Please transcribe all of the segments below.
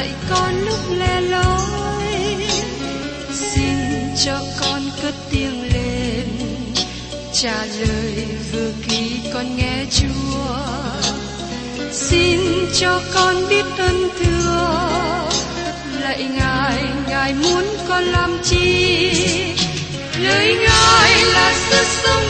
dạy con lúc lẻ loi xin cho con cất tiếng lên, trả lời vừa khi con nghe chúa. Xin cho con biết ơn thưa, lạy ngài ngài muốn con làm chi? Lời ngài là sức sống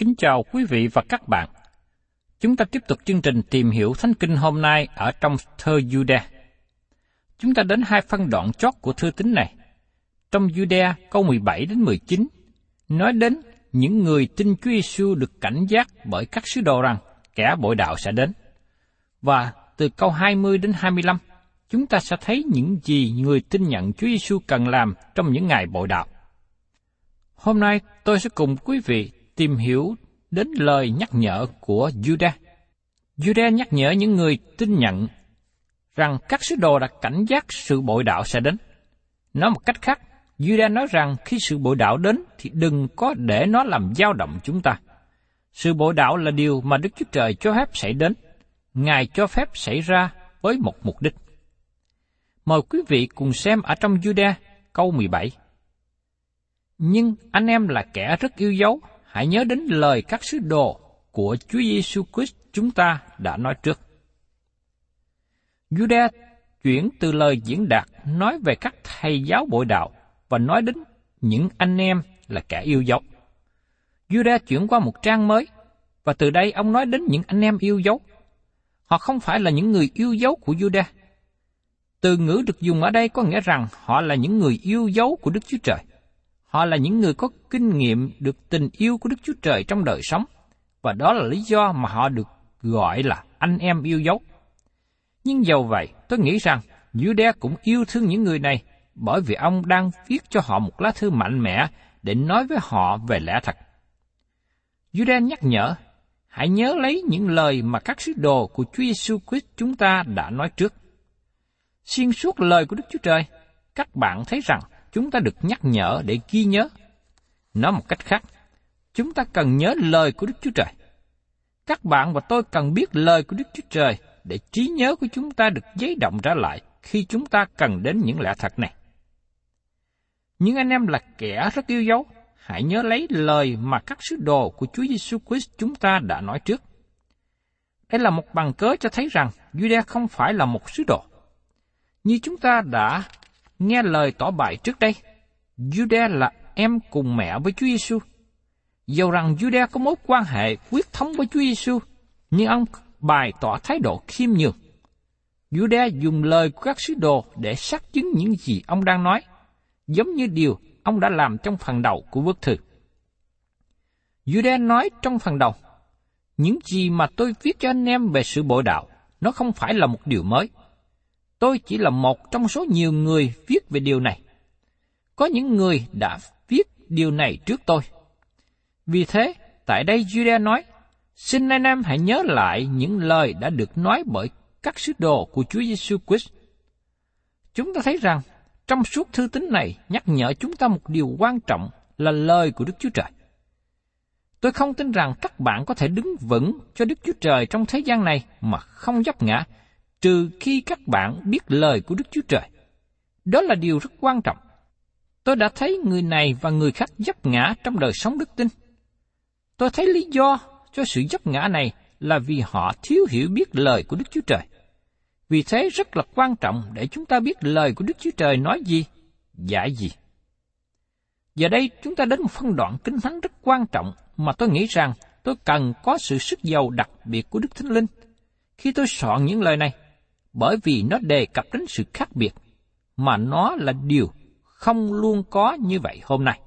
Kính chào quý vị và các bạn. Chúng ta tiếp tục chương trình tìm hiểu Thánh Kinh hôm nay ở trong thơ Jude. Chúng ta đến hai phân đoạn chót của thư tín này. Trong Jude câu 17 đến 19 nói đến những người tin Chúa Giêsu được cảnh giác bởi các sứ đồ rằng kẻ bội đạo sẽ đến. Và từ câu 20 đến 25, chúng ta sẽ thấy những gì người tin nhận Chúa Giêsu cần làm trong những ngày bội đạo. Hôm nay tôi sẽ cùng quý vị tìm hiểu đến lời nhắc nhở của Judah. Judah nhắc nhở những người tin nhận rằng các sứ đồ đã cảnh giác sự bội đạo sẽ đến. Nói một cách khác, Judah nói rằng khi sự bội đạo đến thì đừng có để nó làm dao động chúng ta. Sự bội đạo là điều mà Đức Chúa Trời cho phép xảy đến. Ngài cho phép xảy ra với một mục đích. Mời quý vị cùng xem ở trong Judah câu 17. Nhưng anh em là kẻ rất yêu dấu, hãy nhớ đến lời các sứ đồ của Chúa Giêsu Christ chúng ta đã nói trước. Judah chuyển từ lời diễn đạt nói về các thầy giáo bội đạo và nói đến những anh em là kẻ yêu dấu. Judah chuyển qua một trang mới, và từ đây ông nói đến những anh em yêu dấu. Họ không phải là những người yêu dấu của Judah. Từ ngữ được dùng ở đây có nghĩa rằng họ là những người yêu dấu của Đức Chúa Trời. Họ là những người có kinh nghiệm được tình yêu của Đức Chúa Trời trong đời sống, và đó là lý do mà họ được gọi là anh em yêu dấu. Nhưng dầu vậy, tôi nghĩ rằng Judah cũng yêu thương những người này bởi vì ông đang viết cho họ một lá thư mạnh mẽ để nói với họ về lẽ thật. Judah nhắc nhở, hãy nhớ lấy những lời mà các sứ đồ của Chúa Giêsu Christ chúng ta đã nói trước. Xuyên suốt lời của Đức Chúa Trời, các bạn thấy rằng chúng ta được nhắc nhở để ghi nhớ. Nói một cách khác, chúng ta cần nhớ lời của Đức Chúa Trời. Các bạn và tôi cần biết lời của Đức Chúa Trời để trí nhớ của chúng ta được giấy động trở lại khi chúng ta cần đến những lẽ thật này. Nhưng anh em là kẻ rất yêu dấu, hãy nhớ lấy lời mà các sứ đồ của Chúa Giêsu Christ chúng ta đã nói trước. Đây là một bằng cớ cho thấy rằng Judah không phải là một sứ đồ. Như chúng ta đã nghe lời tỏ bài trước đây, Judah là em cùng mẹ với Chúa Giêsu. Dầu rằng Judah có mối quan hệ quyết thống với Chúa Giêsu, nhưng ông bày tỏ thái độ khiêm nhường. Judah dùng lời của các sứ đồ để xác chứng những gì ông đang nói, giống như điều ông đã làm trong phần đầu của bức thư. Judah nói trong phần đầu, những gì mà tôi viết cho anh em về sự bội đạo, nó không phải là một điều mới. Tôi chỉ là một trong số nhiều người viết về điều này. Có những người đã viết điều này trước tôi. Vì thế, tại đây Judea nói, xin anh em hãy nhớ lại những lời đã được nói bởi các sứ đồ của Chúa Giêsu Christ. Chúng ta thấy rằng, trong suốt thư tín này nhắc nhở chúng ta một điều quan trọng là lời của Đức Chúa Trời. Tôi không tin rằng các bạn có thể đứng vững cho Đức Chúa Trời trong thế gian này mà không dấp ngã, trừ khi các bạn biết lời của Đức Chúa Trời. Đó là điều rất quan trọng. Tôi đã thấy người này và người khác dấp ngã trong đời sống đức tin. Tôi thấy lý do cho sự dấp ngã này là vì họ thiếu hiểu biết lời của Đức Chúa Trời. Vì thế rất là quan trọng để chúng ta biết lời của Đức Chúa Trời nói gì, giải gì. Giờ đây chúng ta đến một phân đoạn kinh thánh rất quan trọng mà tôi nghĩ rằng tôi cần có sự sức giàu đặc biệt của Đức Thánh Linh khi tôi soạn những lời này, bởi vì nó đề cập đến sự khác biệt, mà nó là điều không luôn có như vậy hôm nay.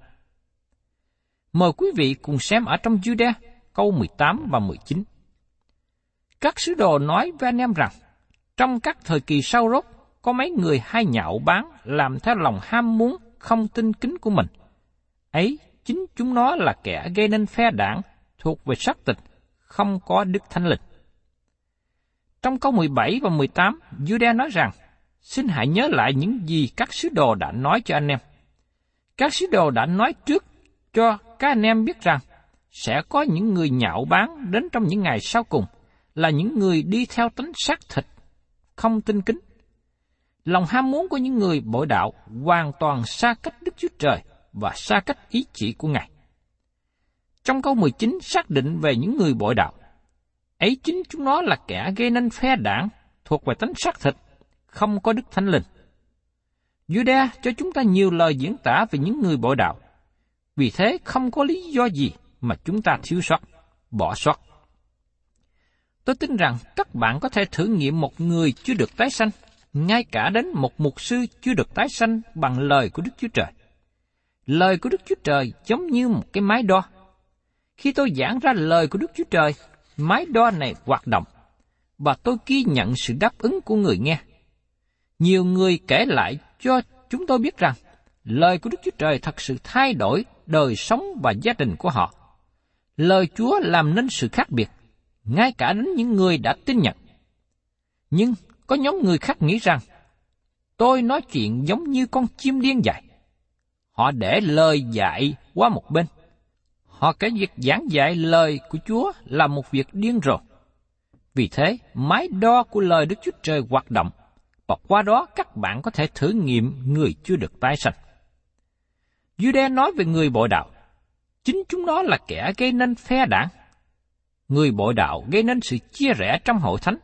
Mời quý vị cùng xem ở trong Jude câu 18 và 19. Các sứ đồ nói với anh em rằng, trong các thời kỳ sau rốt, có mấy người hay nhạo bán làm theo lòng ham muốn không tin kính của mình. Ấy, chính chúng nó là kẻ gây nên phe đảng thuộc về sắc tịch, không có đức thánh linh. Trong câu 17 và 18, Judah nói rằng, xin hãy nhớ lại những gì các sứ đồ đã nói cho anh em. Các sứ đồ đã nói trước cho các anh em biết rằng, sẽ có những người nhạo báng đến trong những ngày sau cùng, là những người đi theo tính xác thịt, không tin kính. Lòng ham muốn của những người bội đạo hoàn toàn xa cách Đức Chúa Trời và xa cách ý chỉ của Ngài. Trong câu 19 xác định về những người bội đạo, ấy chính chúng nó là kẻ gây nên phe đảng thuộc về tánh xác thịt, không có đức thánh linh. Judah cho chúng ta nhiều lời diễn tả về những người bội đạo. Vì thế không có lý do gì mà chúng ta thiếu sót, bỏ sót. Tôi tin rằng các bạn có thể thử nghiệm một người chưa được tái sanh, ngay cả đến một mục sư chưa được tái sanh bằng lời của Đức Chúa Trời. Lời của Đức Chúa Trời giống như một cái máy đo. Khi tôi giảng ra lời của Đức Chúa Trời, máy đo này hoạt động, và tôi ghi nhận sự đáp ứng của người nghe. Nhiều người kể lại cho chúng tôi biết rằng, lời của Đức Chúa Trời thật sự thay đổi đời sống và gia đình của họ. Lời Chúa làm nên sự khác biệt, ngay cả đến những người đã tin nhận. Nhưng có nhóm người khác nghĩ rằng, tôi nói chuyện giống như con chim điên dạy. Họ để lời dạy qua một bên. Họ kể việc giảng dạy lời của Chúa là một việc điên rồ. Vì thế, máy đo của lời Đức Chúa Trời hoạt động, và qua đó các bạn có thể thử nghiệm người chưa được tái sanh. Jude nói về người bội đạo. Chính chúng nó là kẻ gây nên phe đảng. Người bội đạo gây nên sự chia rẽ trong hội thánh.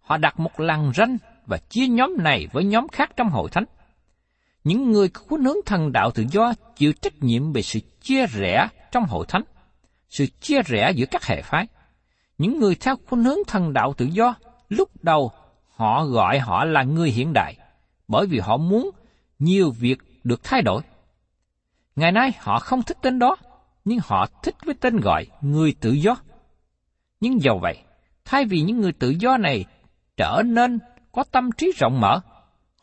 Họ đặt một làng ranh và chia nhóm này với nhóm khác trong hội thánh những người có khuynh hướng thần đạo tự do chịu trách nhiệm về sự chia rẽ trong hội thánh, sự chia rẽ giữa các hệ phái. Những người theo khuynh hướng thần đạo tự do, lúc đầu họ gọi họ là người hiện đại, bởi vì họ muốn nhiều việc được thay đổi. Ngày nay họ không thích tên đó, nhưng họ thích với tên gọi người tự do. Nhưng dầu vậy, thay vì những người tự do này trở nên có tâm trí rộng mở,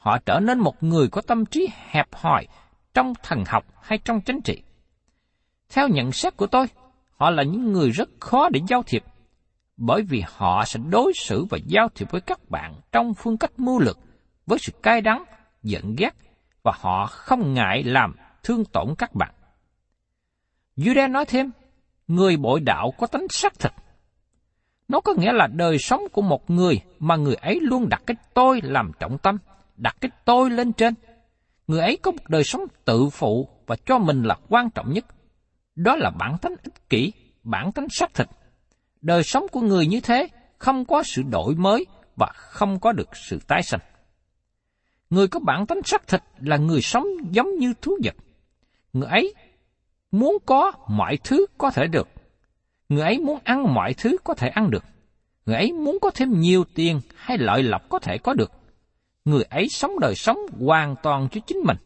họ trở nên một người có tâm trí hẹp hòi trong thần học hay trong chính trị. Theo nhận xét của tôi, họ là những người rất khó để giao thiệp, bởi vì họ sẽ đối xử và giao thiệp với các bạn trong phương cách mưu lược, với sự cay đắng, giận ghét, và họ không ngại làm thương tổn các bạn. Jude nói thêm, người bội đạo có tính xác thịt. Nó có nghĩa là đời sống của một người mà người ấy luôn đặt cái tôi làm trọng tâm, đặt cái tôi lên trên. Người ấy có một đời sống tự phụ và cho mình là quan trọng nhất. Đó là bản tính ích kỷ, bản tính xác thịt. Đời sống của người như thế không có sự đổi mới và không có được sự tái sanh. Người có bản tính xác thịt là người sống giống như thú vật. Người ấy muốn có mọi thứ có thể được. Người ấy muốn ăn mọi thứ có thể ăn được. Người ấy muốn có thêm nhiều tiền hay lợi lộc có thể có được người ấy sống đời sống hoàn toàn cho chính mình.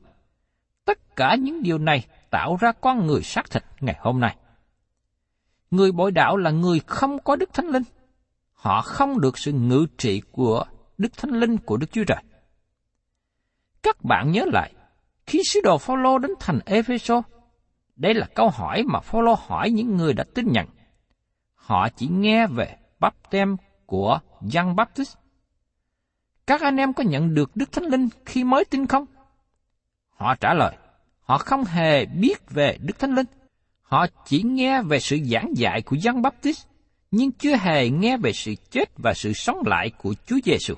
Tất cả những điều này tạo ra con người xác thịt ngày hôm nay. Người bội đạo là người không có Đức Thánh Linh. Họ không được sự ngự trị của Đức Thánh Linh của Đức Chúa Trời. Các bạn nhớ lại, khi sứ đồ Phaolô đến thành Epheso, đây là câu hỏi mà Phaolô hỏi những người đã tin nhận. Họ chỉ nghe về bắp tem của Giăng Baptist. Các anh em có nhận được Đức Thánh Linh khi mới tin không? Họ trả lời, họ không hề biết về Đức Thánh Linh. Họ chỉ nghe về sự giảng dạy của Giăng Baptist, nhưng chưa hề nghe về sự chết và sự sống lại của Chúa Giêsu.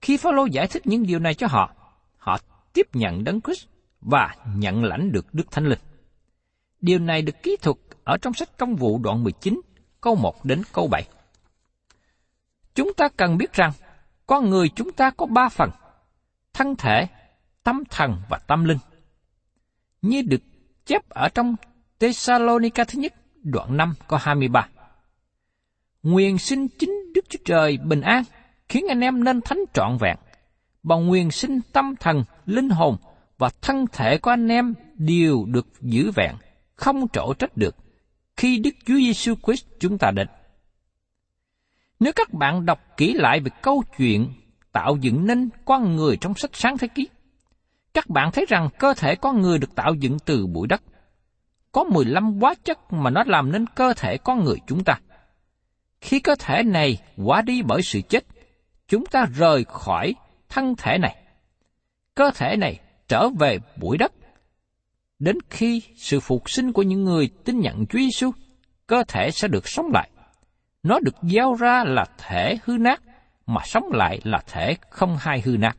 Khi Phaolô giải thích những điều này cho họ, họ tiếp nhận Đấng Christ và nhận lãnh được Đức Thánh Linh. Điều này được ký thuật ở trong sách công vụ đoạn 19, câu 1 đến câu 7. Chúng ta cần biết rằng, con người chúng ta có ba phần, thân thể, tâm thần và tâm linh. Như được chép ở trong Thessalonica thứ nhất, đoạn 5 câu 23. Nguyện sinh chính Đức Chúa Trời bình an, khiến anh em nên thánh trọn vẹn. Bằng nguyện sinh tâm thần, linh hồn và thân thể của anh em đều được giữ vẹn, không trổ trách được, khi Đức Chúa Giêsu Christ chúng ta đến. Nếu các bạn đọc kỹ lại về câu chuyện tạo dựng nên con người trong sách sáng thế ký, các bạn thấy rằng cơ thể con người được tạo dựng từ bụi đất. Có 15 hóa chất mà nó làm nên cơ thể con người chúng ta. Khi cơ thể này quá đi bởi sự chết, chúng ta rời khỏi thân thể này. Cơ thể này trở về bụi đất. Đến khi sự phục sinh của những người tin nhận Chúa Giêsu, cơ thể sẽ được sống lại. Nó được giao ra là thể hư nát, mà sống lại là thể không hai hư nát.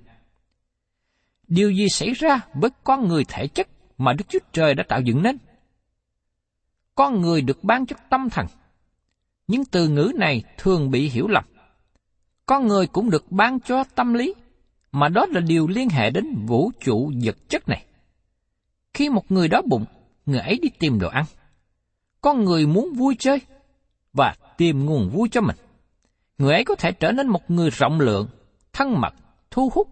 Điều gì xảy ra với con người thể chất mà Đức Chúa Trời đã tạo dựng nên? Con người được ban cho tâm thần. Nhưng từ ngữ này thường bị hiểu lầm. Con người cũng được ban cho tâm lý, mà đó là điều liên hệ đến vũ trụ vật chất này. Khi một người đói bụng, người ấy đi tìm đồ ăn. Con người muốn vui chơi và tìm nguồn vui cho mình. Người ấy có thể trở nên một người rộng lượng, thân mật, thu hút.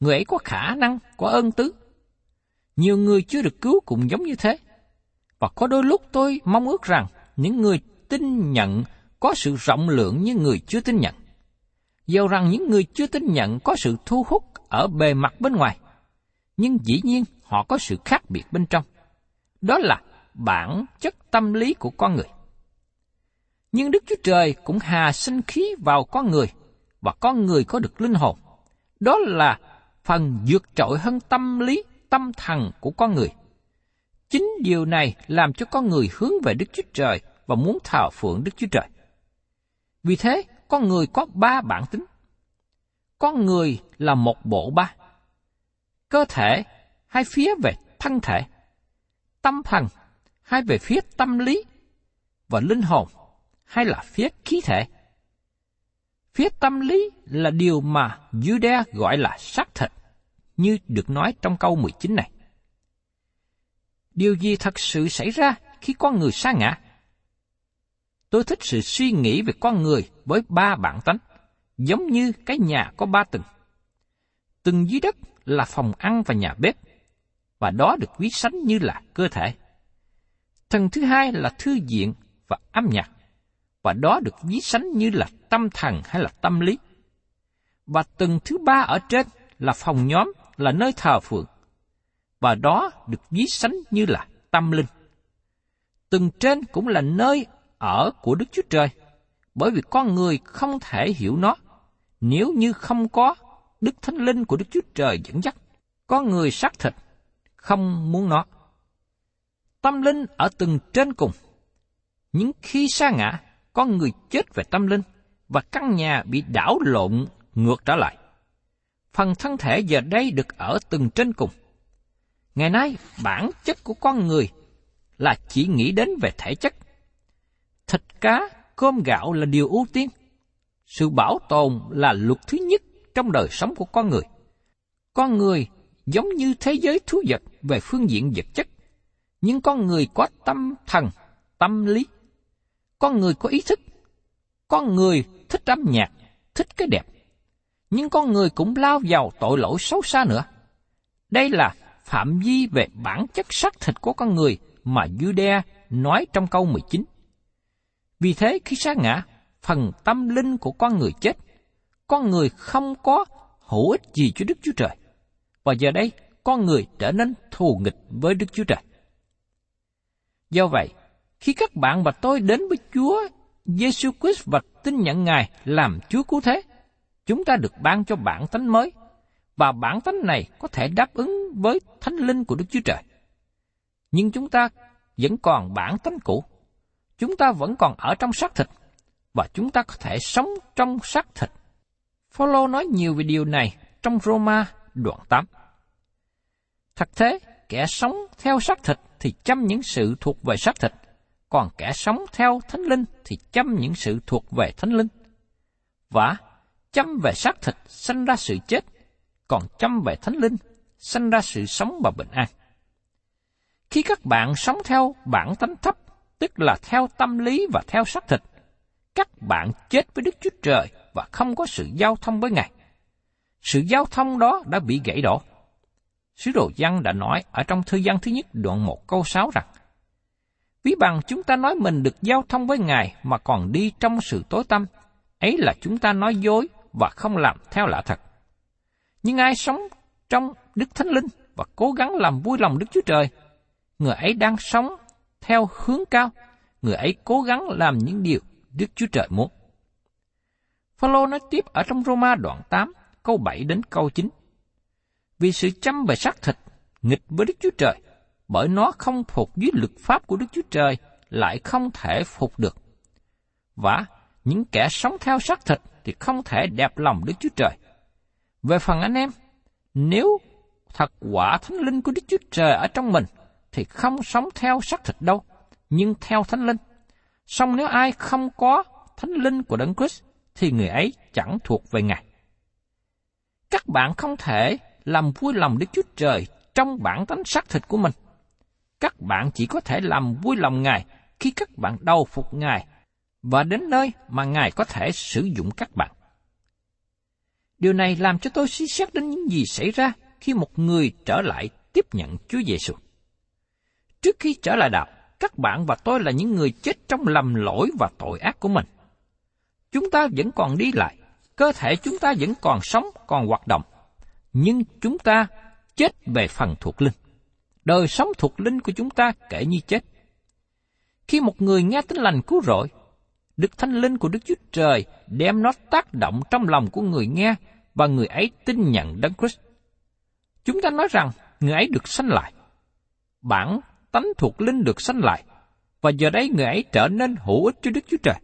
Người ấy có khả năng, có ơn tứ. Nhiều người chưa được cứu cũng giống như thế. Và có đôi lúc tôi mong ước rằng những người tin nhận có sự rộng lượng như người chưa tin nhận. Dầu rằng những người chưa tin nhận có sự thu hút ở bề mặt bên ngoài, nhưng dĩ nhiên họ có sự khác biệt bên trong. Đó là bản chất tâm lý của con người. Nhưng Đức Chúa Trời cũng hà sinh khí vào con người, và con người có được linh hồn. Đó là phần vượt trội hơn tâm lý, tâm thần của con người. Chính điều này làm cho con người hướng về Đức Chúa Trời và muốn thờ phượng Đức Chúa Trời. Vì thế, con người có ba bản tính. Con người là một bộ ba. Cơ thể, hai phía về thân thể. Tâm thần, hai về phía tâm lý. Và linh hồn, hay là phía khí thể. Phía tâm lý là điều mà Judea gọi là xác thịt, như được nói trong câu 19 này. Điều gì thật sự xảy ra khi con người sa ngã? Tôi thích sự suy nghĩ về con người với ba bản tánh, giống như cái nhà có ba tầng. Tầng dưới đất là phòng ăn và nhà bếp, và đó được ví sánh như là cơ thể. Tầng thứ hai là thư viện và âm nhạc, và đó được ví sánh như là tâm thần hay là tâm lý. Và tầng thứ ba ở trên là phòng nhóm, là nơi thờ phượng, và đó được ví sánh như là tâm linh. Tầng trên cũng là nơi ở của Đức Chúa Trời, bởi vì con người không thể hiểu nó nếu như không có Đức Thánh Linh của Đức Chúa Trời dẫn dắt. có người xác thịt không muốn nó. Tâm linh ở từng trên cùng. Nhưng khi sa ngã, con người chết về tâm linh và căn nhà bị đảo lộn ngược trở lại. Phần thân thể giờ đây được ở từng trên cùng. Ngày nay, bản chất của con người là chỉ nghĩ đến về thể chất. Thịt cá, cơm gạo là điều ưu tiên. Sự bảo tồn là luật thứ nhất trong đời sống của con người. Con người giống như thế giới thú vật về phương diện vật chất, nhưng con người có tâm thần, tâm lý. Con người có ý thức. Con người thích âm nhạc, thích cái đẹp. Nhưng con người cũng lao vào tội lỗi xấu xa nữa. Đây là phạm vi về bản chất xác thịt của con người mà Judea nói trong câu 19. Vì thế khi sa ngã, phần tâm linh của con người chết, con người không có hữu ích gì cho Đức Chúa Trời. Và giờ đây, con người trở nên thù nghịch với Đức Chúa Trời. Do vậy, khi các bạn và tôi đến với Chúa Giêsu Christ và tin nhận Ngài làm Chúa cứu thế, chúng ta được ban cho bản tánh mới, và bản tánh này có thể đáp ứng với thánh linh của Đức Chúa Trời. Nhưng chúng ta vẫn còn bản tánh cũ. Chúng ta vẫn còn ở trong xác thịt, và chúng ta có thể sống trong xác thịt. Phaolô nói nhiều về điều này trong Roma đoạn 8. Thật thế, kẻ sống theo xác thịt thì chăm những sự thuộc về xác thịt, còn kẻ sống theo thánh linh thì chăm những sự thuộc về thánh linh. Và chăm về xác thịt sanh ra sự chết, còn chăm về thánh linh sanh ra sự sống và bình an. Khi các bạn sống theo bản tánh thấp, tức là theo tâm lý và theo xác thịt, các bạn chết với Đức Chúa Trời và không có sự giao thông với Ngài. Sự giao thông đó đã bị gãy đổ. Sứ đồ Giăng đã nói ở trong thư văn thứ nhất đoạn 1 câu 6 rằng Ví bằng chúng ta nói mình được giao thông với Ngài mà còn đi trong sự tối tâm, ấy là chúng ta nói dối và không làm theo lạ thật. Nhưng ai sống trong Đức Thánh Linh và cố gắng làm vui lòng Đức Chúa Trời, người ấy đang sống theo hướng cao, người ấy cố gắng làm những điều Đức Chúa Trời muốn. Phaolô nói tiếp ở trong Roma đoạn 8, câu 7 đến câu 9. Vì sự chăm về xác thịt, nghịch với Đức Chúa Trời, bởi nó không phục dưới luật pháp của Đức Chúa Trời, lại không thể phục được. Và những kẻ sống theo xác thịt thì không thể đẹp lòng Đức Chúa Trời. Về phần anh em, nếu thật quả thánh linh của Đức Chúa Trời ở trong mình, thì không sống theo xác thịt đâu, nhưng theo thánh linh. Song nếu ai không có thánh linh của Đấng Christ, thì người ấy chẳng thuộc về Ngài. Các bạn không thể làm vui lòng Đức Chúa Trời trong bản tánh xác thịt của mình. Các bạn chỉ có thể làm vui lòng Ngài khi các bạn đầu phục Ngài và đến nơi mà Ngài có thể sử dụng các bạn. Điều này làm cho tôi suy xét đến những gì xảy ra khi một người trở lại tiếp nhận Chúa Giêsu. Trước khi trở lại đạo, các bạn và tôi là những người chết trong lầm lỗi và tội ác của mình. Chúng ta vẫn còn đi lại, cơ thể chúng ta vẫn còn sống, còn hoạt động, nhưng chúng ta chết về phần thuộc linh. Đời sống thuộc linh của chúng ta kể như chết. Khi một người nghe tin lành cứu rỗi, Đức Thánh Linh của Đức Chúa Trời đem nó tác động trong lòng của người nghe và người ấy tin nhận Đấng Christ. Chúng ta nói rằng người ấy được sanh lại. Bản tánh thuộc linh được sanh lại, và giờ đây người ấy trở nên hữu ích cho Đức Chúa Trời.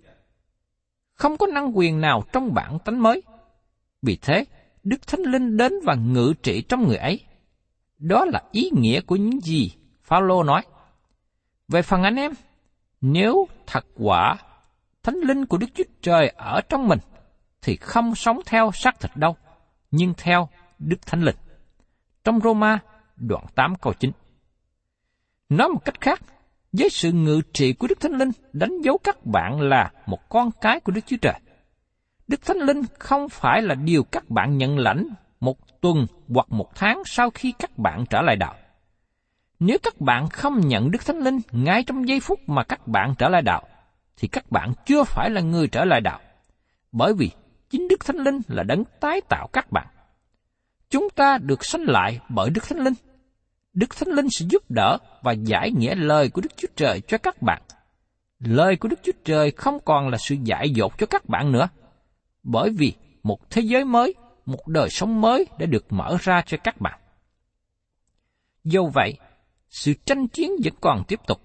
Không có năng quyền nào trong bản tánh mới. Vì thế, Đức Thánh Linh đến và ngự trị trong người ấy. Đó là ý nghĩa của những gì Phaolô nói. Về phần anh em, nếu thật quả Thánh Linh của Đức Chúa Trời ở trong mình, thì không sống theo xác thịt đâu, nhưng theo Đức Thánh Linh. Trong Roma, đoạn 8 câu 9. Nói một cách khác, với sự ngự trị của Đức Thánh Linh đánh dấu các bạn là một con cái của Đức Chúa Trời. Đức Thánh Linh không phải là điều các bạn nhận lãnh tuần hoặc một tháng sau khi các bạn trở lại đạo. Nếu các bạn không nhận Đức Thánh Linh ngay trong giây phút mà các bạn trở lại đạo, thì các bạn chưa phải là người trở lại đạo. Bởi vì chính Đức Thánh Linh là đấng tái tạo các bạn. Chúng ta được sanh lại bởi Đức Thánh Linh. Đức Thánh Linh sẽ giúp đỡ và giải nghĩa lời của Đức Chúa Trời cho các bạn. Lời của Đức Chúa Trời không còn là sự dạy dột cho các bạn nữa, bởi vì một thế giới mới, một đời sống mới đã được mở ra cho các bạn. Dẫu vậy, sự tranh chiến vẫn còn tiếp tục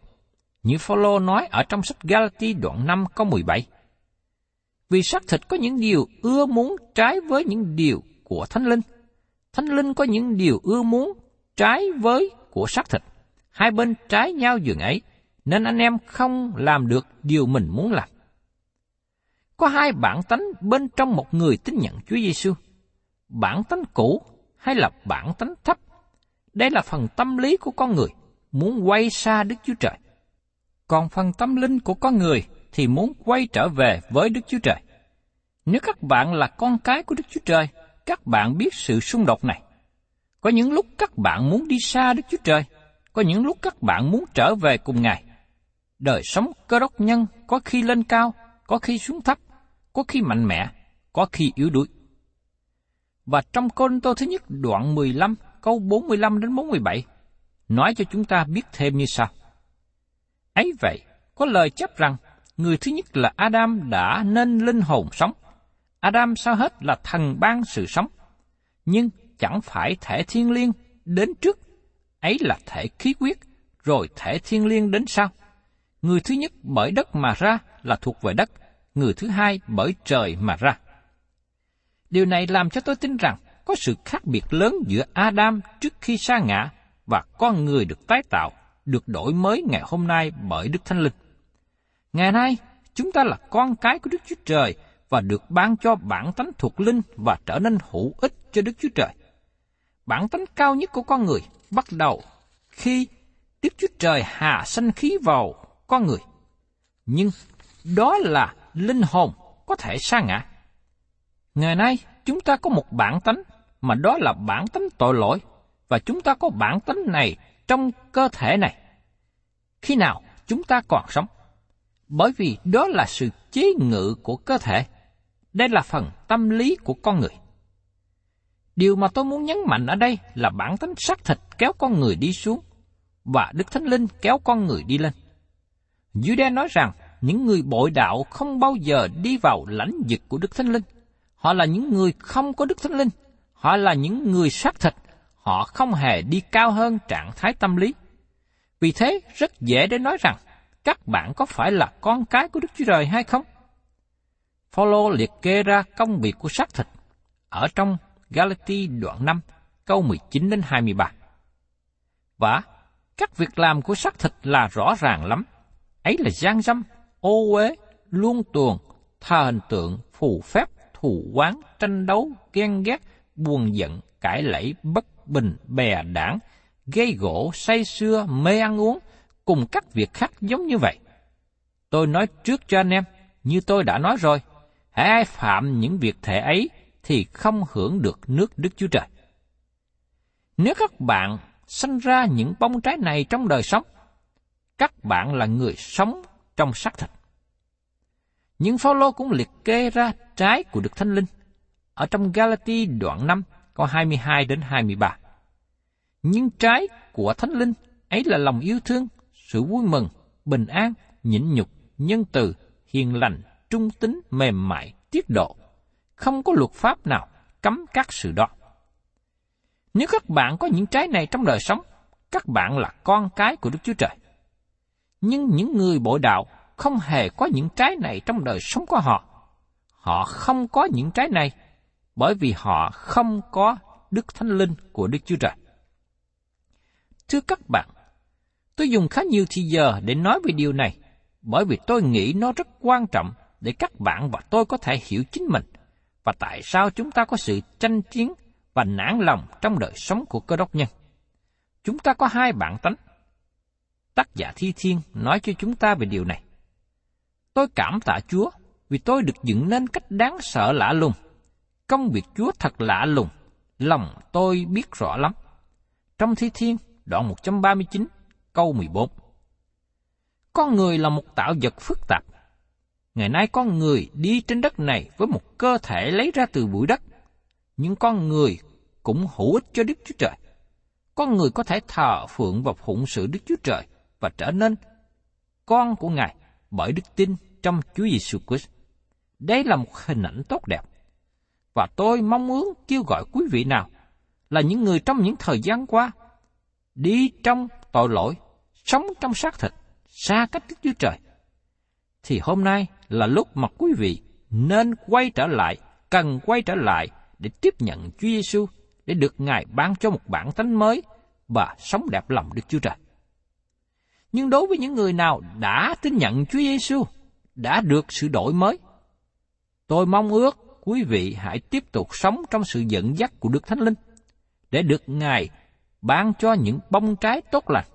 như Phaolô nói ở trong sách Galati đoạn 5 câu 17. Vì xác thịt có những điều ưa muốn trái với những điều của Thánh Linh. Thánh Linh có những điều ưa muốn trái với của xác thịt. Hai bên trái nhau dường ấy, nên anh em không làm được điều mình muốn làm. Có hai bản tánh bên trong một người tin nhận Chúa Giêsu. Bản tánh cũ hay là bản tánh thấp? Đây là phần tâm lý của con người, muốn quay xa Đức Chúa Trời còn phần tâm linh của con người thì muốn quay trở về với Đức Chúa Trời. Nếu các bạn là con cái của Đức Chúa Trời, các bạn biết sự xung đột này. Có những lúc các bạn muốn đi xa Đức Chúa Trời, có những lúc các bạn muốn trở về cùng Ngài. Đời sống cơ đốc nhân có khi lên cao, có khi xuống thấp, có khi mạnh mẽ, có khi yếu đuối. Và trong Côn Tô thứ nhất đoạn 15 câu 45 đến 47 nói cho chúng ta biết thêm như sau. Ấy vậy, có lời chấp rằng người thứ nhất là Adam đã nên linh hồn sống. Adam sao hết là thần ban sự sống. Nhưng chẳng phải thể thiên liêng đến trước, ấy là thể khí quyết, rồi thể thiên liêng đến sau. Người thứ nhất bởi đất mà ra là thuộc về đất, người thứ hai bởi trời mà ra. Điều này làm cho tôi tin rằng có sự khác biệt lớn giữa Adam trước khi sa ngã và con người được tái tạo, được đổi mới ngày hôm nay bởi Đức Thánh Linh. Ngày nay, chúng ta là con cái của Đức Chúa Trời và được ban cho bản tánh thuộc linh và trở nên hữu ích cho Đức Chúa Trời. Bản tánh cao nhất của con người bắt đầu khi Đức Chúa Trời hạ sanh khí vào con người. Nhưng đó là linh hồn có thể sa ngã. Ngày nay, chúng ta có một bản tánh mà đó là bản tánh tội lỗi và chúng ta có bản tánh này trong cơ thể này. Khi nào chúng ta còn sống? Bởi vì đó là sự chế ngự của cơ thể. Đây là phần tâm lý của con người. Điều mà tôi muốn nhấn mạnh ở đây là bản tính xác thịt kéo con người đi xuống và Đức Thánh Linh kéo con người đi lên. Jude nói rằng những người bội đạo không bao giờ đi vào lãnh vực của Đức Thánh Linh. Họ là những người không có Đức Thánh Linh. Họ là những người xác thịt. Họ không hề đi cao hơn trạng thái tâm lý. Vì thế, rất dễ để nói rằng các bạn có phải là con cái của Đức Chúa Trời hay không? Phaolô liệt kê ra công việc của xác thịt ở trong Galati đoạn 5, câu 19 đến 23. Và các việc làm của xác thịt là rõ ràng lắm. Ấy là gian dâm, ô uế, luông tuồng, thờ hình tượng, phù phép, thù quán, tranh đấu, ghen ghét, buồn giận, cãi lẫy, bất bình, bè đảng, gây gỗ, say xưa, mê ăn uống, cùng các việc khác giống như vậy. Tôi nói trước cho anh em, như tôi đã nói rồi, hãy ai phạm những việc thể ấy thì không hưởng được nước Đức Chúa Trời. Nếu các bạn sanh ra những bông trái này trong đời sống, các bạn là người sống trong xác thịt. Nhưng Phaolô cũng liệt kê ra trái của Đức Thánh Linh ở trong Galati đoạn 5 câu 22 đến 23. Nhưng trái của Thánh Linh ấy là lòng yêu thương, sự vui mừng, bình an, nhịn nhục, nhân từ, hiền lành, trung tính, mềm mại, tiết độ. Không có luật pháp nào cấm các sự đó. Nếu các bạn có những trái này trong đời sống, các bạn là con cái của Đức Chúa Trời. Nhưng những người bội đạo không hề có những trái này trong đời sống của họ. Họ không có những trái này bởi vì họ không có Đức Thánh Linh của Đức Chúa Trời. Thưa các bạn, tôi dùng khá nhiều thời giờ để nói về điều này, bởi vì tôi nghĩ nó rất quan trọng để các bạn và tôi có thể hiểu chính mình và tại sao chúng ta có sự tranh chiến và nản lòng trong đời sống của cơ đốc nhân. Chúng ta có hai bản tánh. Tác giả Thi Thiên nói cho chúng ta về điều này. Tôi cảm tạ Chúa vì tôi được dựng nên cách đáng sợ lạ lùng. Công việc Chúa thật lạ lùng, lòng tôi biết rõ lắm. Trong Thi Thiên, đoạn 139, câu 14. Con người là một tạo vật phức tạp. Ngày nay con người đi trên đất này với một cơ thể lấy ra từ bụi đất, nhưng con người cũng hữu ích cho Đức Chúa Trời. Con người có thể thờ phượng và phụng sự Đức Chúa Trời và trở nên con của Ngài bởi đức tin trong Chúa Giêsu Christ. Đây là một hình ảnh tốt đẹp. Và tôi mong muốn kêu gọi quý vị nào là những người trong những thời gian qua đi trong tội lỗi, sống trong xác thịt, xa cách Đức Chúa Trời. Thì hôm nay là lúc mà quý vị nên quay trở lại, cần quay trở lại để tiếp nhận Chúa Giêsu để được Ngài ban cho một bản tánh mới và sống đẹp lòng Đức Chúa Trời. Nhưng đối với những người nào đã tin nhận Chúa Giêsu, đã được sự đổi mới, tôi mong ước quý vị hãy tiếp tục sống trong sự dẫn dắt của Đức Thánh Linh, để được Ngài ban cho những bông trái tốt lành,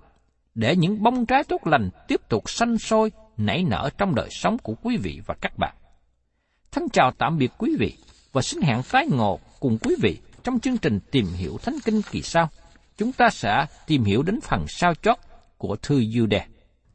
để những bông trái tốt lành tiếp tục sanh sôi, nảy nở trong đời sống của quý vị và các bạn. Thân chào tạm biệt quý vị và xin hẹn tái ngộ cùng quý vị trong chương trình tìm hiểu Thánh Kinh kỳ sau. Chúng ta sẽ tìm hiểu đến phần sao chót của thư Jude.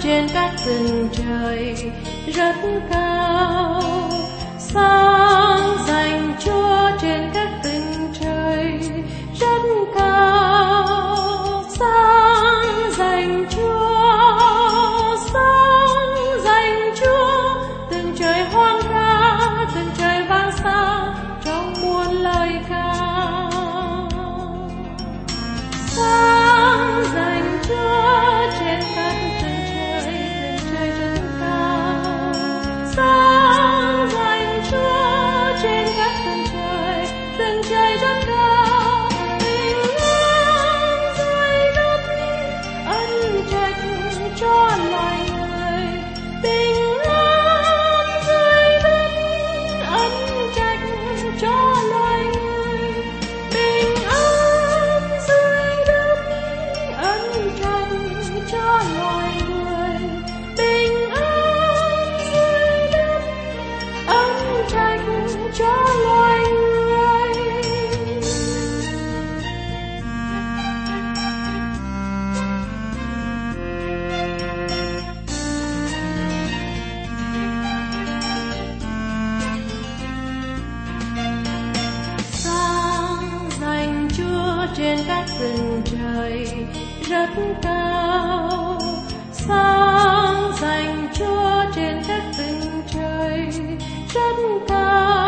Trên các tầng trời, rất cao. Sáng dành Chúa trên các tầng trời, rất cao. Sáng trên các tầng trời rất cao, sáng dành Chúa trên các tầng trời rất cao.